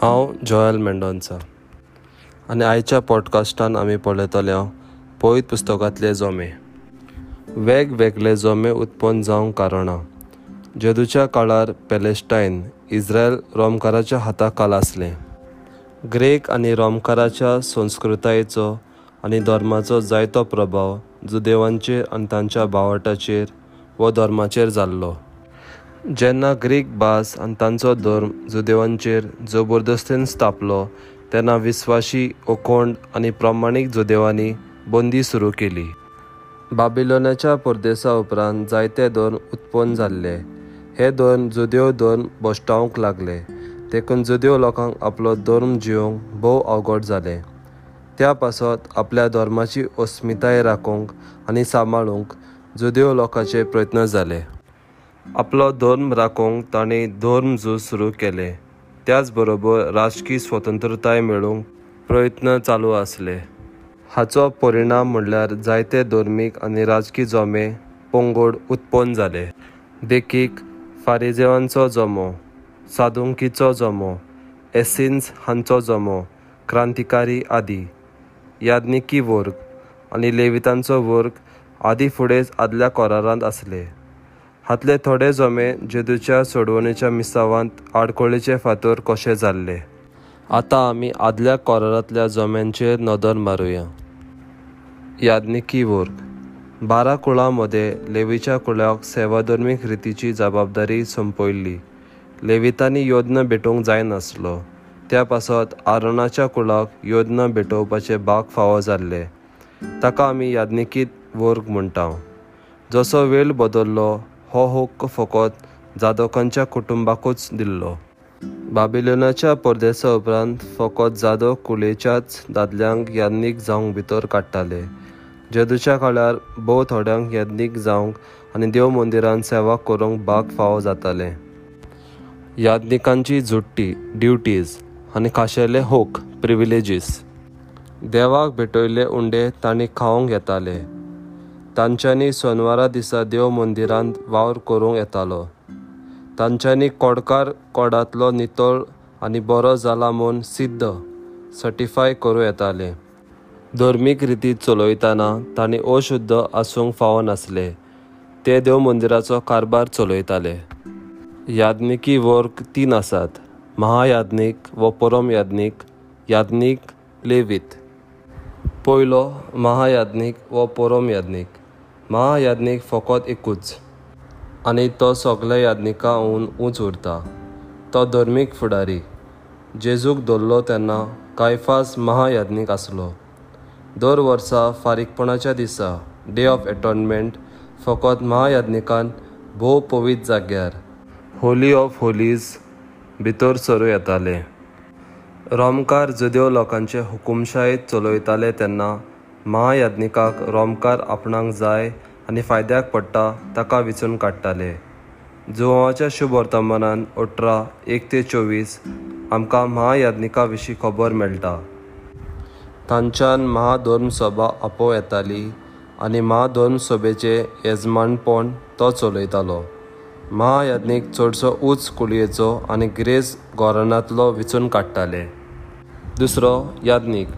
हांव जॉयल मेंडोन्सा आनी आयच्या पॉडकास्टान आमी पळयतले पयत पुस्तकांतले जोमे. वेगवेगळे जोमे उत्पन्न जावंक कारणां. जेदूच्या काळार पॅलेस्टायन इज्रायल रोमकाराच्या हाता काल आसलें. ग्रेक आनी रोमकाराच्या संस्कृतायेचो आनी धर्माचो जायतो प्रभाव जुदेवांचेर आनी तांच्या बावटाचेर वो धर्माचेर जाल्लो. जेन्ना ग्रीक भास आनी तांचो धर्म जुदेवांचेर जबरदस्तीन स्थापलो तेन्ना विस्वाशी ओकोंड आनी प्रमाणीक जुदेवांनी बंदी सुरू केली. बाबिलोनाच्या परदेसा उपरांत जायते धर्म उत्पन्न जाल्ले. हे धर्म जुदेव धर्म बोश्टावंक लागले. देखून जुदेव लोकांक आपलो धर्म जिवंक भोव अवघड जालें. त्या पासत आपल्या धर्माची अस्मिताय राखूंक आनी सांबाळूंक जुदेव लोकांचे प्रयत्न जाले. आपलो धर्म राखूंक ताणें धर्म झूज सुरू केले त्याच बरोबर राजकीय स्वतंत्रताय मेळूंक प्रयत्न चालू आसले हाचो परिणाम म्हणल्यार जायते धर्मीक आनी राजकीय जोमे पोंगोड उत्पन्न जाले देखीक फारिजेवांचो जमो सादुंकीचो जमो एसिन्स हांचो जमो क्रांतिकारी आदी याज्ञिकी वर्ग आनी लेवितांचो वर्ग आदी फुडेंच आदल्या कोरारांत आसले हातले थोडे जमे जेदूच्या सोडवणेच्या मिसावांत आडकोळीचे फातर कशें जाल्ले? आतां आमी आदल्या कोरारांतल्या जम्यांचेर नदर मारुया. यादनिकी वर्ग. बारा कुळांमध्ये मदें लेवीच्या कुळाक सेवाधर्मीक रितीची जबाबदारी संपयल्ली लेवितांनी योजना भेटोवंक जायनासलो. त्या पासत आरोणाच्या कुळाक योजना भेटोवपाचे भाग फावो जाल्ले. ताका आमी यादनिकीत वर्ग म्हणटा जसो वेळ बदल्लो हो, हो हक्क फकत जादोकांच्या कुटुंबाकूच दिल्लो. बाबिलोनाच्या परदेसा उपरांत फकत जादो कुलेच्याच दादल्यांक यादनीक जावंक भितर काडटाले. जेदूच्या काळार भोव थोड्यांक यादनीक जावंक आनी देव मंदिरांत सेवा करूंक भाग फावो जाताले. याज्ञिकांची जुट्टी ड्युटीज आनी खाशेले होक प्रिविलेजीस देवाक भेटयले उंडे तांणी खावंक येताले. तांच्यांनी सोनवारा दिसा देव मंदिरांत वावर करूंक येतालो. तांच्यांनी कोडकार कोडांतलो नितळ आनी बरो जाला म्हूण सिद्ध सर्टिफाय करूं येताले. धर्मीक रिती चलयतना तांणी अशुद्ध आसूंक फावो नासले. ते देव मंदिराचो कारबार चलयताले. याज्ञिकी वर्ग तीन आसात. महायाज्ञीक व परम याज्ञीक याज्ञीक लेवीत. पयलो महायाज्ञीक व परम याज्ञीक महायाज्ञीक फकत एकूच आनी तो सगल्या याज्ञिकाहून उंच उरता. तो धर्मीक फुडारी. जेजूक दल्लो तेन्ना कायफास महायाज्ञीक आसलो. दर वर्सा फारीकपणाच्या दिसा डे ऑफ एटॉनमेंट फकत महायाज्ञिकान भोव पवीत जाग्यार होली ऑफ होलीज भितर सरू येताले. रोमकार जुदेव लोकांचे हुकुमशायेत चलयताले तेन्ना महायाज्ञिकाक रोमकार आपणाक जाय आनी फायद्याक पडटा ताका विचून काडटाले. जुवाच्या शुभ वर्तमानान अठरा एक ते चोवीस आमकां महायाज्ञिका विशीं खबर मेळटा. तांच्यान महाधर्म सभा आपो येताली आनी महाधर्म सभेचे येजमानपण तो चलयतालो. महायाज्ञीक चडसो उच कुळयेचो आनी ग्रेस गोरानांतलो विचून काडटाले. दुसरो याज्ञीक.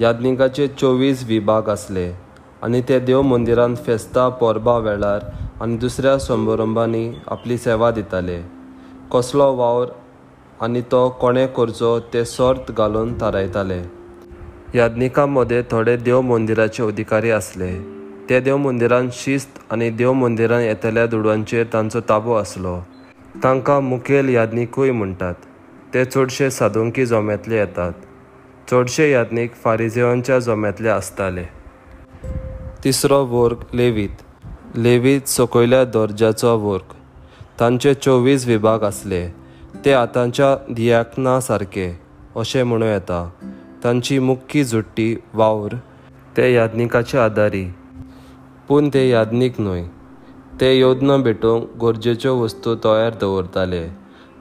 याज्ञिकाचे चोवीस विभाग आसले आनी ते देव मंदिरांत फेस्तां परबा वेळार आनी दुसऱ्या समारंभांनी आपली सेवा दिताले. कसलो वावर आनी तो कोणें करचो ते सर्त घालून थारायताले. याज्ञिकां मदें थोडे देव मंदिराचे अधिकारी आसले ते देव मंदिरांत शिस्त आनी देव मंदिरांत येतल्या दुडवांचेर तांचो ताबो आसलो तांकां मुखेल याज्ञिकूय म्हणटात. ते चडशे सादुंकी जोम्यांतले येतात. चडशे याज्ञीक फारिजेवांच्या जोम्यांतले आसताले तिसरो वर्ग लेवीत. लेवीत सकयल्या दर्ज्याचो वर्ग. तांचे चोवीस विभाग आसले ते आतांच्या दियाकना सारके अशें म्हणूं येता. तांची मुख्य जुट्टी वावर ते याज्ञिकाचे आदारी पूण ते याज्ञीक न्हय. ते योजना भेटोवंक गरजेच्यो वस्तू तयार दवरताले.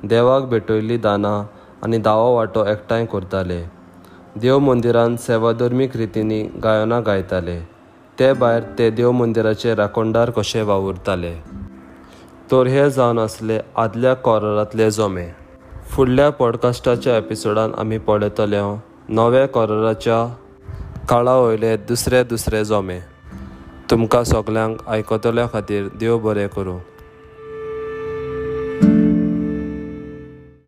देवाक भेटयल्लीं दानां आनी दावो वांटो एकठांय करताले. देव मंदिरांत सेवाधर्मीक रितींनी गायनां गायताले. ते भायर ते देव मंदिराचे राखणदार कशे वावुरताले? तर हे जावन आसले आदल्या कॉररांतले जोमे. फुडल्या पॉडकास्टाच्या एपिसोडान आमी पळयतले हो. नव्या कॉरराच्या काळा वयले दुसरे दुसरे जोमे. तुमकां सगल्यांक आयकतल्या खातीर देव बरें करूं.